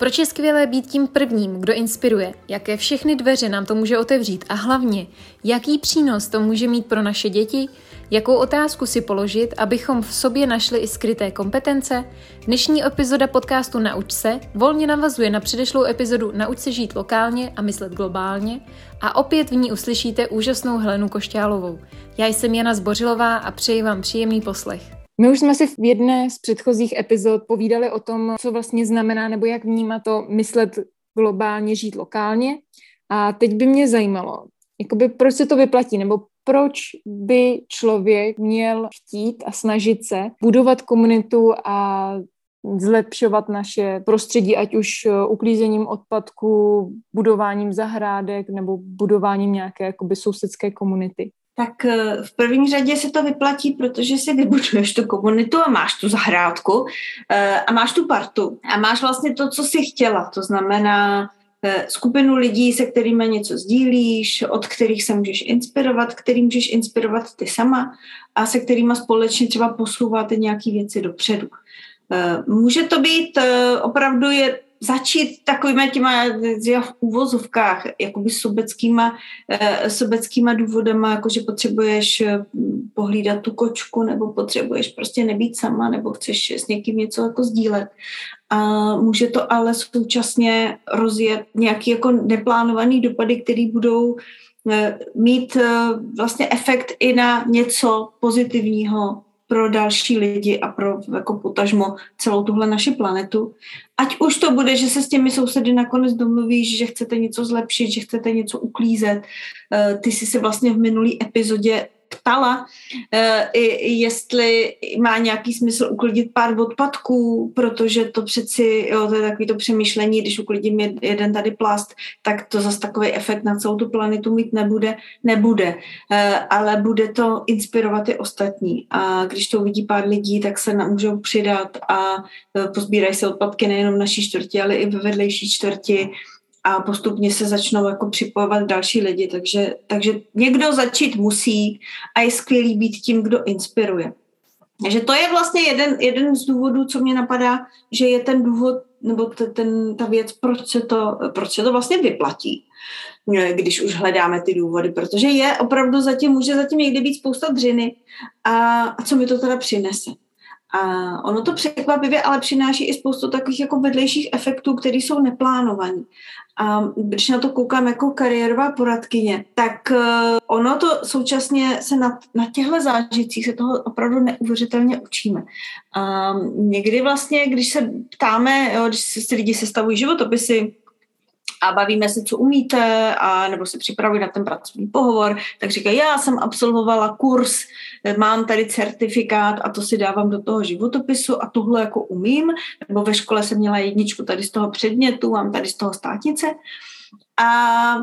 Proč je skvělé být tím prvním, kdo inspiruje? Jaké všechny dveře nám to může otevřít? A hlavně, jaký přínos to může mít pro naše děti? Jakou otázku si položit, abychom v sobě našli i skryté kompetence? Dnešní epizoda podcastu Nauč se volně navazuje na předešlou epizodu Nauč se žít lokálně a myslet globálně a opět v ní uslyšíte úžasnou Helenu Košťálovou. Já jsem Jana Zbořilová a přeji vám příjemný poslech. My už jsme si v jedné z předchozích epizod povídali o tom, co vlastně znamená nebo jak vnímá to myslet globálně, žít lokálně. A teď by mě zajímalo, jakoby proč se to vyplatí, nebo proč by člověk měl chtít a snažit se budovat komunitu a zlepšovat naše prostředí, ať už uklízením odpadku, budováním zahrádek nebo budováním nějaké jakoby sousedské komunity tak eh, v první řadě se to vyplatí, protože si vybuduješ tu komunitu a máš tu zahrádku eh, a máš tu partu a máš vlastně to, co jsi chtěla. To znamená eh, skupinu lidí, se kterými něco sdílíš, od kterých se můžeš inspirovat, který můžeš inspirovat ty sama a se kterými společně třeba posouváte nějaké věci dopředu. Může to být opravdu je začít takovými těma v úvozovkách, jakoby sobeckýma, eh, sobeckýma důvodama, jako že potřebuješ eh, pohlídat tu kočku, nebo potřebuješ prostě nebýt sama, nebo chceš s někým něco jako sdílet. A může to ale současně rozjet nějaký jako neplánovaný dopady, které budou eh, mít vlastně efekt i na něco pozitivního pro další lidi a pro jako potažmo celou tuhle naši planetu. Ať už to bude, že se s těmi sousedy nakonec domluvíš, že chcete něco zlepšit, že chcete něco uklízet. Eh, ty jsi si vlastně v minulý epizodě ptala, eh, jestli má nějaký smysl uklidit pár odpadků, protože to přeci, jo, to je takový to přemýšlení, když uklidím jeden tady plast, tak to zase takový efekt na celou tu planetu mít nebude, nebude, eh, ale bude to inspirovat i ostatní. A když to uvidí pár lidí, tak se můžou přidat a eh, pozbírají se odpadky nejenom v naší čtvrti, ale i ve vedlejší čtvrti a postupně se začnou jako připojovat další lidi. Takže, takže někdo začít musí a je skvělý být tím, kdo inspiruje. Takže to je vlastně jeden, jeden z důvodů, co mě napadá, že je ten důvod, nebo t, ten, ta věc, proč se, to, proč se to vlastně vyplatí, když už hledáme ty důvody, protože je opravdu zatím, může zatím někdy být spousta dřiny a, a co mi to teda přinese. A ono to překvapivě ale přináší i spoustu takových jako vedlejších efektů, které jsou neplánované. A když na to koukám jako kariérová poradkyně, tak eh, ono to současně se na, na těchto zážitcích se toho opravdu neuvěřitelně učíme. A někdy vlastně, když se ptáme, jo, když si lidi sestavují životopisy, a bavíme se, co umíte, a nebo se připravují na ten pracovní pohovor, tak říkají, já jsem absolvovala kurz, mám tady certifikát a to si dávám do toho životopisu a tohle jako umím, nebo ve škole jsem měla jedničku tady z toho předmětu, mám tady z toho státnice. A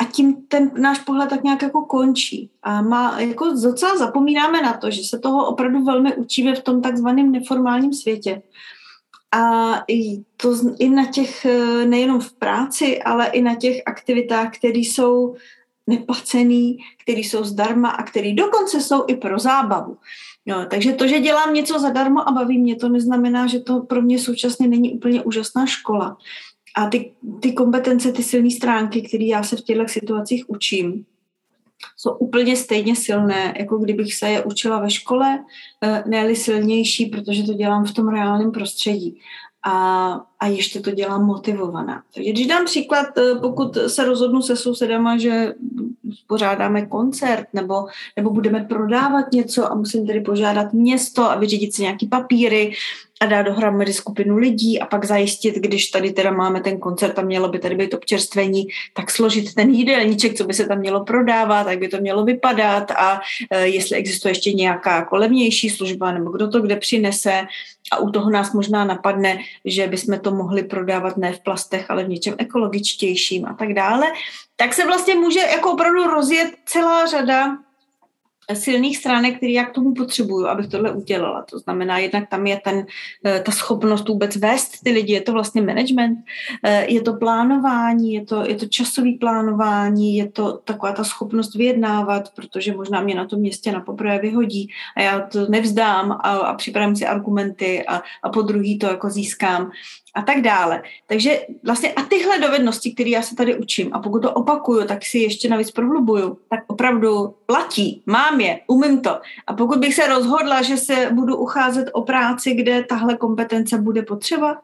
a tím ten náš pohled tak nějak jako končí. A má, jako docela zapomínáme na to, že se toho opravdu velmi učíme v tom takzvaném neformálním světě. A i, to, i na těch, eh, nejenom v práci, ale i na těch aktivitách, které jsou neplacený, které jsou zdarma a které dokonce jsou i pro zábavu. No, takže to, že dělám něco zadarmo a baví mě, to neznamená, že to pro mě současně není úplně úžasná škola. A ty, ty kompetence, ty silné stránky, které já se v těchto situacích učím, jsou úplně stejně silné, jako kdybych se je učila ve škole, eh, ne silnější, protože to dělám v tom reálném prostředí. A, a ještě to dělám motivovaná. Takže když dám příklad, eh, pokud se rozhodnu se sousedama, že pořádáme koncert nebo, nebo budeme prodávat něco a musím tedy požádat město a vyřídit si nějaký papíry a dát dohromady skupinu lidí a pak zajistit, když tady teda máme ten koncert a mělo by tady být občerstvení, tak složit ten jídelníček, co by se tam mělo prodávat, jak by to mělo vypadat a e, jestli existuje ještě nějaká jako levnější služba nebo kdo to kde přinese. A u toho nás možná napadne, že bychom to mohli prodávat ne v plastech, ale v něčem ekologičtějším a tak dále, tak se vlastně může jako opravdu rozjet celá řada silných stránek, které já k tomu potřebuju, abych tohle udělala. To znamená, jednak tam je ten, eh, ta schopnost vůbec vést ty lidi, je to vlastně management, eh, je to plánování, je to, je to časový plánování, je to taková ta schopnost vyjednávat, protože možná mě na tom městě na poprvé vyhodí a já to nevzdám a, a připravím si argumenty a, a po druhý to jako získám a tak dále. Takže vlastně a tyhle dovednosti, které já se tady učím a pokud to opakuju, tak si ještě navíc prohlubuju, tak opravdu platí, mám je, umím to. A pokud bych se rozhodla, že se budu ucházet o práci, kde tahle kompetence bude potřeba,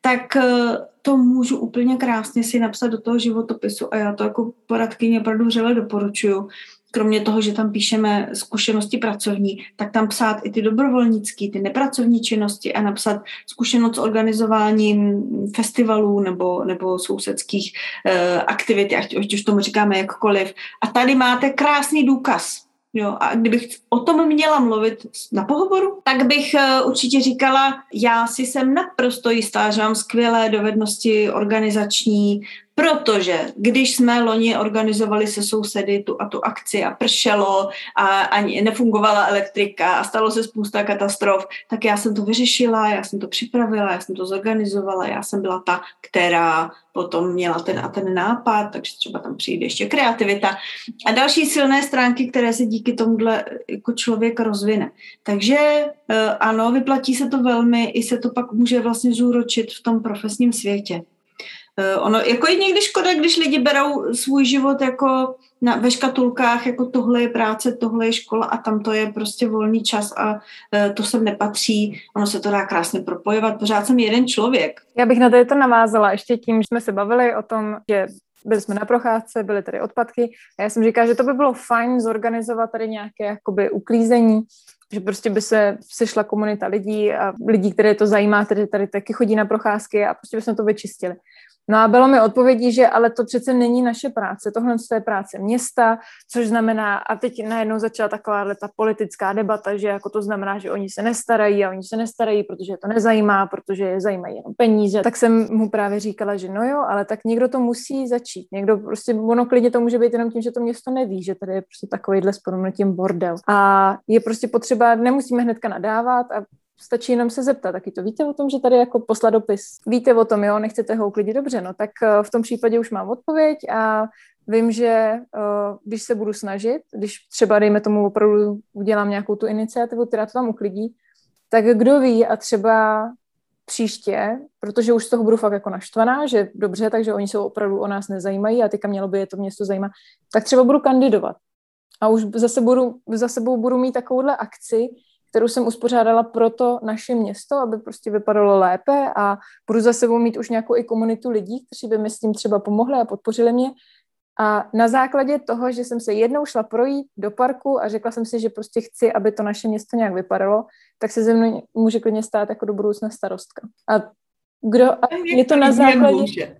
tak eh, to můžu úplně krásně si napsat do toho životopisu a já to jako poradkyně opravdu vřele doporučuju, kromě toho, že tam píšeme zkušenosti pracovní, tak tam psát i ty dobrovolnické, ty nepracovní činnosti a napsat zkušenost s organizováním festivalů nebo, nebo sousedských uh, aktivit, ať, ať už tomu říkáme jakkoliv. A tady máte krásný důkaz. Jo, a kdybych o tom měla mluvit na pohovoru, tak bych uh, určitě říkala, já si jsem naprosto jistá, že mám skvělé dovednosti organizační, Protože když jsme loni organizovali se sousedy tu a tu akci a pršelo a ani nefungovala elektrika a stalo se spousta katastrof, tak já jsem to vyřešila, já jsem to připravila, já jsem to zorganizovala, já jsem byla ta, která potom měla ten a ten nápad, takže třeba tam přijde ještě kreativita a další silné stránky, které se díky tomuhle jako člověk rozvine. Takže eh, ano, vyplatí se to velmi, i se to pak může vlastně zúročit v tom profesním světě. Eh, ono, jako je někdy škoda, když lidi berou svůj život jako na, ve škatulkách, jako tohle je práce, tohle je škola a tam to je prostě volný čas a e, to sem nepatří. Ono se to dá krásně propojovat. Pořád jsem jeden člověk. Já bych na to, to navázala ještě tím, že jsme se bavili o tom, že byli jsme na procházce, byly tady odpadky a já jsem říkala, že to by bylo fajn zorganizovat tady nějaké jakoby uklízení, že prostě by se sešla komunita lidí a lidí, které to zajímá, tedy tady taky chodí na procházky a prostě bychom to vyčistili. No a bylo mi odpovědí, že ale to přece není naše práce, tohle je práce města, což znamená, a teď najednou začala taková ta politická debata, že jako to znamená, že oni se nestarají a oni se nestarají, protože je to nezajímá, protože je zajímají jenom peníze. Tak jsem mu právě říkala, že no jo, ale tak někdo to musí začít. Někdo prostě, ono klidně to může být jenom tím, že to město neví, že tady je prostě takovýhle s tím bordel. A je prostě potřeba, nemusíme hnedka nadávat a stačí jenom se zeptat, taky to víte o tom, že tady jako poslat dopis. Víte o tom, jo, nechcete ho uklidit dobře, no tak eh, v tom případě už mám odpověď a vím, že uh, když se budu snažit, když třeba dejme tomu opravdu udělám nějakou tu iniciativu, která to tam uklidí, tak kdo ví a třeba příště, protože už z toho budu fakt jako naštvaná, že dobře, takže oni se opravdu o nás nezajímají a teďka mělo by je to město zajímat, tak třeba budu kandidovat. A už zase, budu, za sebou budu mít takovouhle akci, kterou jsem uspořádala pro to naše město, aby prostě vypadalo lépe a budu za sebou mít už nějakou i komunitu lidí, kteří by mi s tím třeba pomohli a podpořili mě. A na základě toho, že jsem se jednou šla projít do parku a řekla jsem si, že prostě chci, aby to naše město nějak vypadalo, tak se ze mnou může klidně stát jako do budoucna starostka. A kdo, a je to na základě... Může.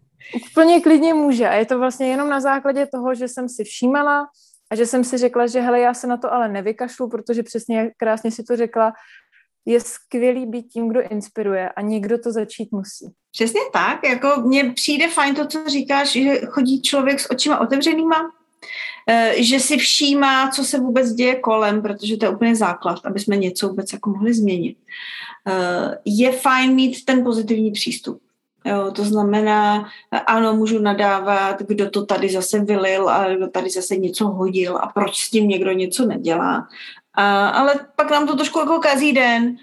Úplně klidně může. A je to vlastně jenom na základě toho, že jsem si všímala, a že jsem si řekla, že hele, já se na to ale nevykašlu, protože přesně krásně si to řekla, je skvělý být tím, kdo inspiruje a někdo to začít musí. Přesně tak, jako mně přijde fajn to, co říkáš, že chodí člověk s očima otevřenýma, eh, že si všímá, co se vůbec děje kolem, protože to je úplně základ, aby jsme něco vůbec jako mohli změnit. Eh, je fajn mít ten pozitivní přístup. Jo, to znamená, ano, můžu nadávat, kdo to tady zase vylil a kdo tady zase něco hodil a proč s tím někdo něco nedělá. A, ale pak nám to trošku jako kazí den.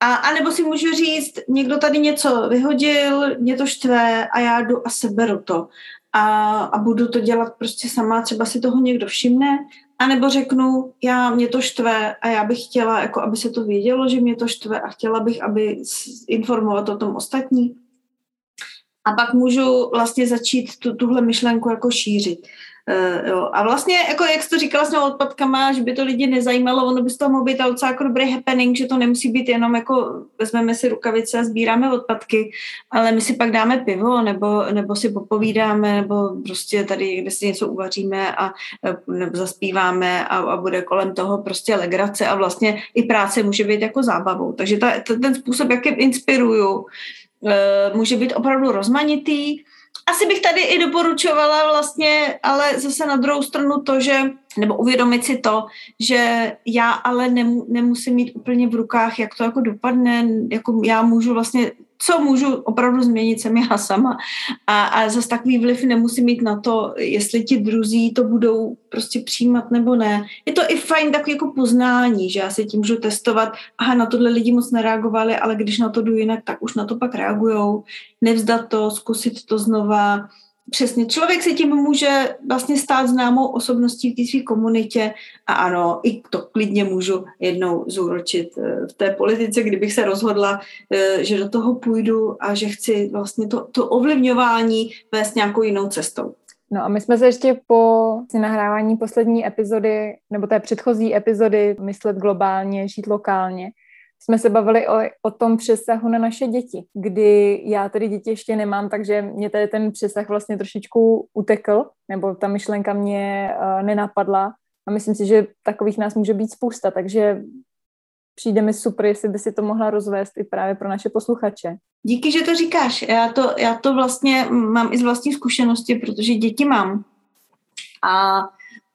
A, a nebo si můžu říct, někdo tady něco vyhodil, mě to štve a já jdu a seberu to. A, a budu to dělat prostě sama, třeba si toho někdo všimne, a nebo řeknu, já mě to štve a já bych chtěla, jako aby se to vědělo, že mě to štve a chtěla bych, aby informovat o tom ostatní a pak můžu vlastně začít tu, tuhle myšlenku jako šířit. Uh, jo. A vlastně, jako jak jsi to říkala s těmi odpadkama, že by to lidi nezajímalo, ono by z toho mohl být docela jako dobrý happening, že to nemusí být jenom jako vezmeme si rukavice a sbíráme odpadky, ale my si pak dáme pivo, nebo, nebo si popovídáme, nebo prostě tady, kde si něco uvaříme a nebo zaspíváme a, a bude kolem toho prostě legrace a vlastně i práce může být jako zábavou. Takže ta, ten způsob, jak je inspiruju, Eh, může být opravdu rozmanitý. Asi bych tady i doporučovala vlastně, ale zase na druhou stranu to, že, nebo uvědomit si to, že já ale nemu, nemusím mít úplně v rukách, jak to jako dopadne, jako já můžu vlastně co můžu opravdu změnit, jsem já sama. A, a zase takový vliv nemusím mít na to, jestli ti druzí to budou prostě přijímat nebo ne. Je to i fajn takový jako poznání, že já si tím můžu testovat, aha, na tohle lidi moc nereagovali, ale když na to jdu jinak, tak už na to pak reagujou. Nevzdat to, zkusit to znova, Přesně, člověk se tím může vlastně stát známou osobností v té své komunitě a ano, i to klidně můžu jednou zúročit eh, v té politice, kdybych se rozhodla, eh, že do toho půjdu a že chci vlastně to, to ovlivňování vést nějakou jinou cestou. No a my jsme se ještě po nahrávání poslední epizody, nebo té předchozí epizody Myslet globálně, žít lokálně, jsme se bavili o, o tom přesahu na naše děti, kdy já tedy děti ještě nemám, takže mě tady ten přesah vlastně trošičku utekl, nebo ta myšlenka mě uh, nenapadla a myslím si, že takových nás může být spousta, takže přijde mi super, jestli by si to mohla rozvést i právě pro naše posluchače. Díky, že to říkáš. Já to, já to vlastně mám i z vlastní zkušenosti, protože děti mám. A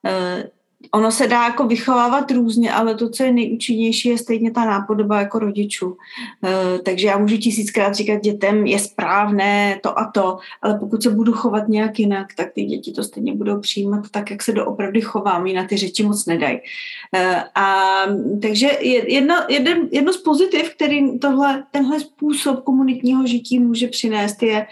e, ono se dá jako vychovávat různě, ale to, co je nejúčinnější, je stejně ta nápodoba jako rodičů. E, takže já můžu tisíckrát říkat dětem, je správné to a to, ale pokud se budu chovat nějak jinak, tak ty děti to stejně budou přijímat tak, jak se doopravdy chovám, na ty řeči moc nedají. E, a takže jedno, jeden, jedno z pozitiv, který tohle, tenhle způsob komunitního žití může přinést, je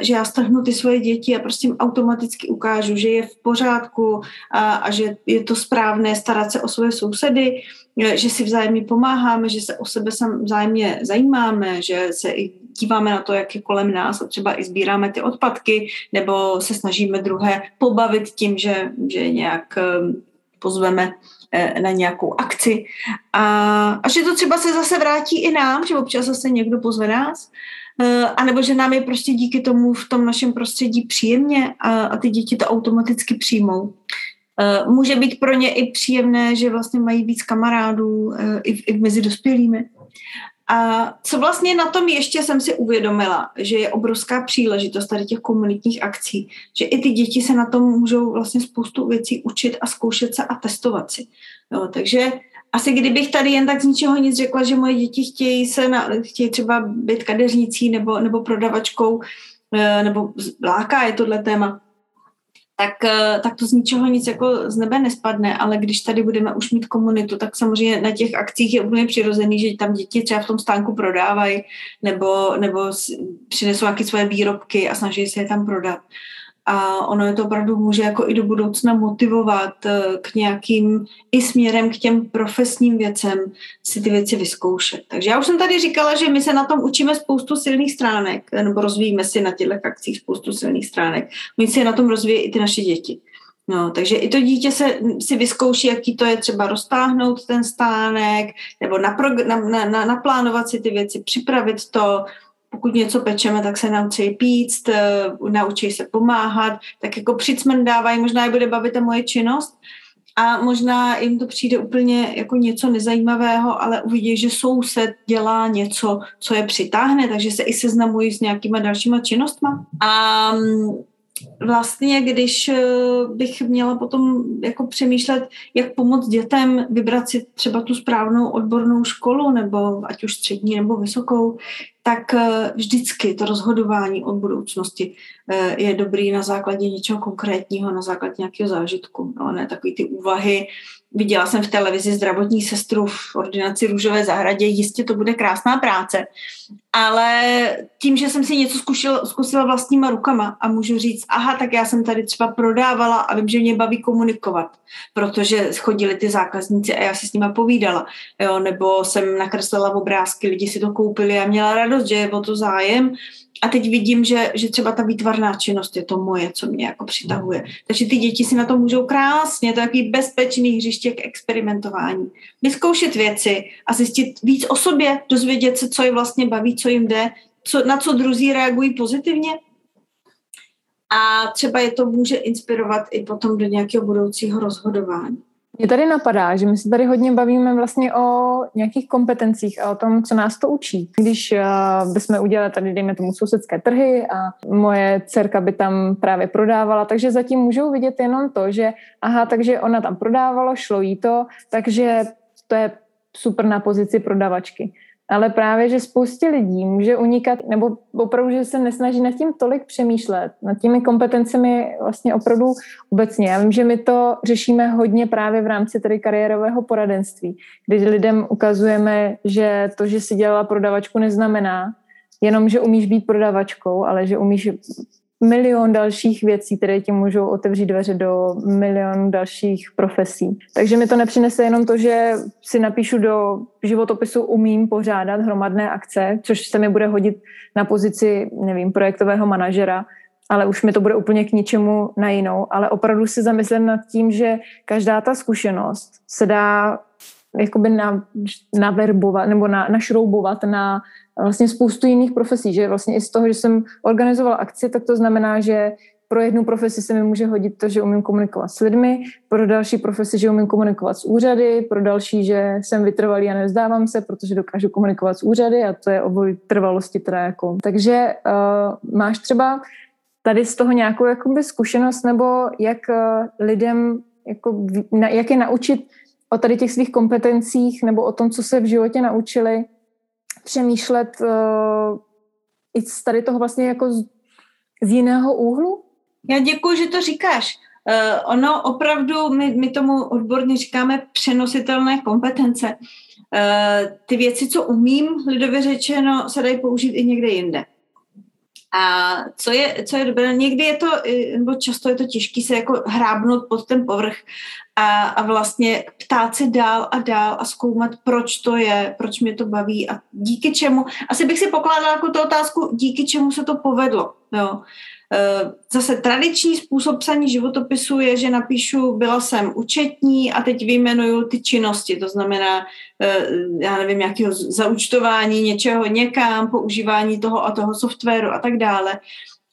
že já strhnu ty svoje děti a prostě jim automaticky ukážu, že je v pořádku a, a že je to správné starat se o svoje sousedy, eh, že si vzájemně pomáháme, že se o sebe sam vzájemně zajímáme, že se i díváme na to, jak je kolem nás a třeba i sbíráme ty odpadky, nebo se snažíme druhé pobavit tím, že, že nějak eh, pozveme na nějakou akci. A, a že to třeba se zase vrátí i nám, že občas zase někdo pozve nás Eh, a nebo že nám je prostě díky tomu v tom našem prostředí příjemně a, a ty děti to automaticky přijmou. Eh, může být pro ně i příjemné, že vlastně mají víc kamarádů eh, i, i mezi dospělými. A co vlastně na tom ještě jsem si uvědomila, že je obrovská příležitost tady těch komunitních akcí, že i ty děti se na tom můžou vlastně spoustu věcí učit a zkoušet se a testovat si. Jo, takže asi kdybych tady jen tak z ničeho nic řekla, že moje děti chtějí se na, chtějí třeba být kadeřnicí nebo, nebo prodavačkou, eh, nebo láká je tohle téma, tak, eh, tak to z ničeho nic jako z nebe nespadne, ale když tady budeme už mít komunitu, tak samozřejmě na těch akcích je úplně přirozený, že tam děti třeba v tom stánku prodávají nebo, nebo přinesou nějaké svoje výrobky a snaží se je tam prodat a ono je to opravdu může jako i do budoucna motivovat eh, k nějakým i směrem k těm profesním věcem si ty věci vyzkoušet. Takže já už jsem tady říkala, že my se na tom učíme spoustu silných stránek, eh, nebo rozvíjíme si na těchto akcích spoustu silných stránek. My si na tom rozvíjí i ty naše děti. No, takže i to dítě se, si vyzkouší, jaký to je třeba roztáhnout ten stánek, nebo naprog- na, na, na, naplánovat si ty věci, připravit to, pokud něco pečeme, tak se naučí pít, eh, naučí se pomáhat, tak jako přicmrdávají, možná je bude bavit ta moje činnost a možná jim to přijde úplně jako něco nezajímavého, ale uvidí, že soused dělá něco, co je přitáhne, takže se i seznamují s nějakýma dalšíma činnostma. A mm, vlastně, když eh, bych měla potom jako přemýšlet, jak pomoct dětem vybrat si třeba tu správnou odbornou školu, nebo ať už střední nebo vysokou, tak eh, vždycky to rozhodování o budoucnosti je dobrý na základě něčeho konkrétního, na základě nějakého zážitku. No, ne takový ty úvahy, Viděla jsem v televizi zdravotní sestru v ordinaci Růžové zahradě, jistě to bude krásná práce, ale tím, že jsem si něco zkušil, zkusila vlastníma rukama a můžu říct, aha, tak já jsem tady třeba prodávala a vím, že mě baví komunikovat, protože chodili ty zákazníci a já si s nima povídala, jo, nebo jsem nakreslila obrázky, lidi si to koupili a měla radost, že je o to zájem a teď vidím, že, že třeba ta výtvarná činnost je to moje, co mě jako přitahuje. Takže ty děti si na to můžou krásně, to je takový bezpečný hřiště k experimentování. Vyzkoušet věci a zjistit víc o sobě, dozvědět se, co je vlastně baví, co jim jde, co, na co druzí reagují pozitivně. A třeba je to může inspirovat i potom do nějakého budoucího rozhodování. Mě tady napadá, že my se tady hodně bavíme vlastně o nějakých kompetencích a o tom, co nás to učí. Když uh, bychom udělali tady, dejme tomu, sousedské trhy a moje dcerka by tam právě prodávala, takže zatím můžou vidět jenom to, že aha, takže ona tam prodávala, šlo jí to, takže to je super na pozici prodavačky ale právě, že spoustě lidí může unikat, nebo opravdu, že se nesnaží nad tím tolik přemýšlet, nad těmi kompetencemi vlastně opravdu obecně. Já vím, že my to řešíme hodně právě v rámci tedy kariérového poradenství, kdy lidem ukazujeme, že to, že si dělala prodavačku, neznamená jenom, že umíš být prodavačkou, ale že umíš milion dalších věcí, které ti můžou otevřít dveře do milion dalších profesí. Takže mi to nepřinese jenom to, že si napíšu do životopisu umím pořádat hromadné akce, což se mi bude hodit na pozici, nevím, projektového manažera, ale už mi to bude úplně k ničemu na jinou. Ale opravdu si zamyslím nad tím, že každá ta zkušenost se dá jakoby na, naverbovat nebo na, našroubovat na vlastně spoustu jiných profesí, že vlastně i z toho, že jsem organizovala akci, tak to znamená, že pro jednu profesi se mi může hodit to, že umím komunikovat s lidmi, pro další profesi, že umím komunikovat s úřady, pro další, že jsem vytrvalý a nevzdávám se, protože dokážu komunikovat s úřady a to je oboj trvalosti teda jako. Takže uh, máš třeba tady z toho nějakou jakoby zkušenost nebo jak uh, lidem jako, na, jak je naučit o tady těch svých kompetencích nebo o tom, co se v životě naučili, přemýšlet uh, i z tady toho vlastně jako z, z jiného úhlu? Já děkuji, že to říkáš. Uh, ono opravdu, my, my tomu odborně říkáme přenositelné kompetence. Uh, ty věci, co umím, lidově řečeno, se dají použít i někde jinde. A co je, co je dobré, někdy je to, nebo často je to těžké se jako hrábnout pod ten povrch a, a vlastně ptát se dál a dál a zkoumat, proč to je, proč mě to baví a díky čemu. Asi bych si pokládala jako tu otázku, díky čemu se to povedlo. Jo. Eh, zase tradiční způsob psaní životopisu je, že napíšu, byla jsem účetní a teď vyjmenuju ty činnosti, to znamená, eh, já nevím, nějakého zaučtování něčeho někam, používání toho a toho softwaru a tak dále.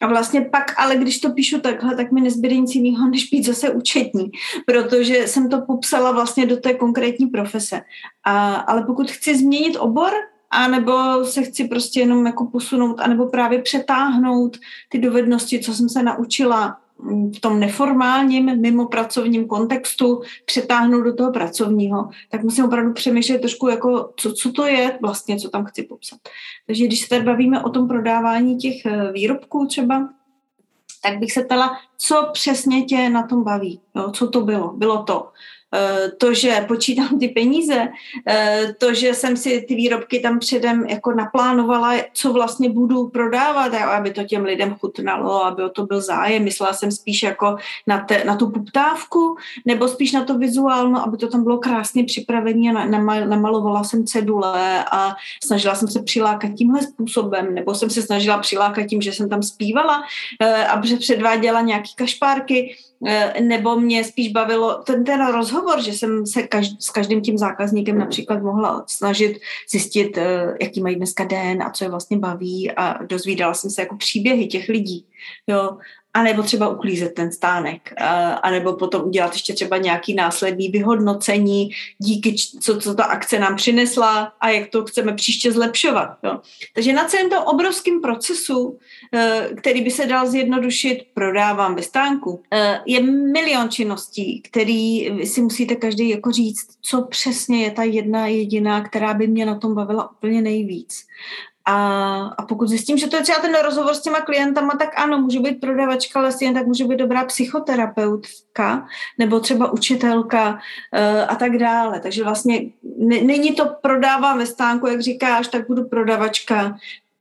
A vlastně pak, ale když to píšu takhle, tak mi nezbyde nic jiného, než být zase účetní, protože jsem to popsala vlastně do té konkrétní profese. A, ale pokud chci změnit obor, a nebo se chci prostě jenom jako posunout, anebo právě přetáhnout ty dovednosti, co jsem se naučila v tom neformálním, mimo pracovním kontextu přetáhnout do toho pracovního, tak musím opravdu přemýšlet trošku jako, co, co to je vlastně, co tam chci popsat. Takže když se tady bavíme o tom prodávání těch eh, výrobků třeba, tak bych se ptala, co přesně tě na tom baví, jo, co to bylo. Bylo to to, že počítám ty peníze, eh, to, že jsem si ty výrobky tam předem jako naplánovala, co vlastně budu prodávat, aby to těm lidem chutnalo, aby o to byl zájem. Myslela jsem spíš jako na, te, na tu poptávku, nebo spíš na to vizuálno, aby to tam bylo krásně připravené namalovala jsem cedule a snažila jsem se přilákat tímhle způsobem, nebo jsem se snažila přilákat tím, že jsem tam zpívala eh, a předváděla nějaký kašpárky Eh, nebo mě spíš bavilo ten, ten rozhovor, že jsem se každ, s každým tím zákazníkem například mohla snažit zjistit, eh, jaký mají dneska den a co je vlastně baví a dozvídala jsem se jako příběhy těch lidí. Jo a nebo třeba uklízet ten stánek, a, nebo potom udělat ještě třeba nějaký následný vyhodnocení díky, co, co ta akce nám přinesla a jak to chceme příště zlepšovat. Jo. Takže na celém tom obrovském procesu, e, který by se dal zjednodušit, prodávám ve stánku, e, je milion činností, který si musíte každý jako říct, co přesně je ta jedna jediná, která by mě na tom bavila úplně nejvíc. A, a pokud zjistím, že to je třeba ten rozhovor s těma klientama, tak ano, může být prodavačka, ale stejně tak může být dobrá psychoterapeutka nebo třeba učitelka uh, a tak dále. Takže vlastně není to prodávám ve stánku, jak říkáš, tak budu prodavačka,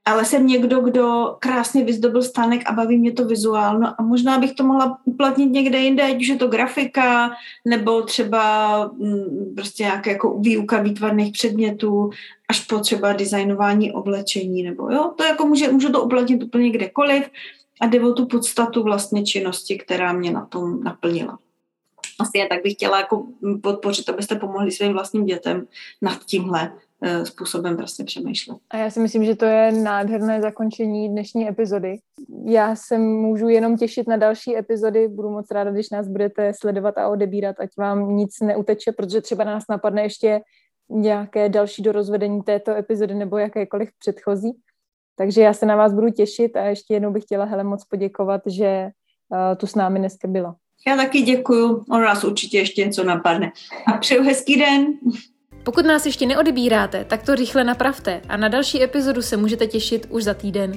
ale jsem někdo, kdo krásně vyzdobil stánek a baví mě to vizuálno a možná bych to mohla uplatnit někde jinde, ať už je to grafika nebo třeba mm, prostě nějaké jako výuka výtvarných předmětů až po třeba designování oblečení nebo jo, to jako může, můžu to uplatnit úplně kdekoliv a jde o tu podstatu vlastně činnosti, která mě na tom naplnila. Asi je tak bych chtěla jako podpořit, abyste pomohli svým vlastním dětem nad tímhle způsobem prostě přemýšlet. A já si myslím, že to je nádherné zakončení dnešní epizody. Já se můžu jenom těšit na další epizody, budu moc ráda, když nás budete sledovat a odebírat, ať vám nic neuteče, protože třeba nás napadne ještě nějaké další dorozvedení této epizody nebo jakékoliv předchozí. Takže já se na vás budu těšit a ještě jednou bych chtěla Hele moc poděkovat, že uh, tu s námi dneska byla. Já taky děkuju, on nás určitě ještě něco napadne. A přeju hezký den. Pokud nás ještě neodebíráte, tak to rychle napravte a na další epizodu se můžete těšit už za týden.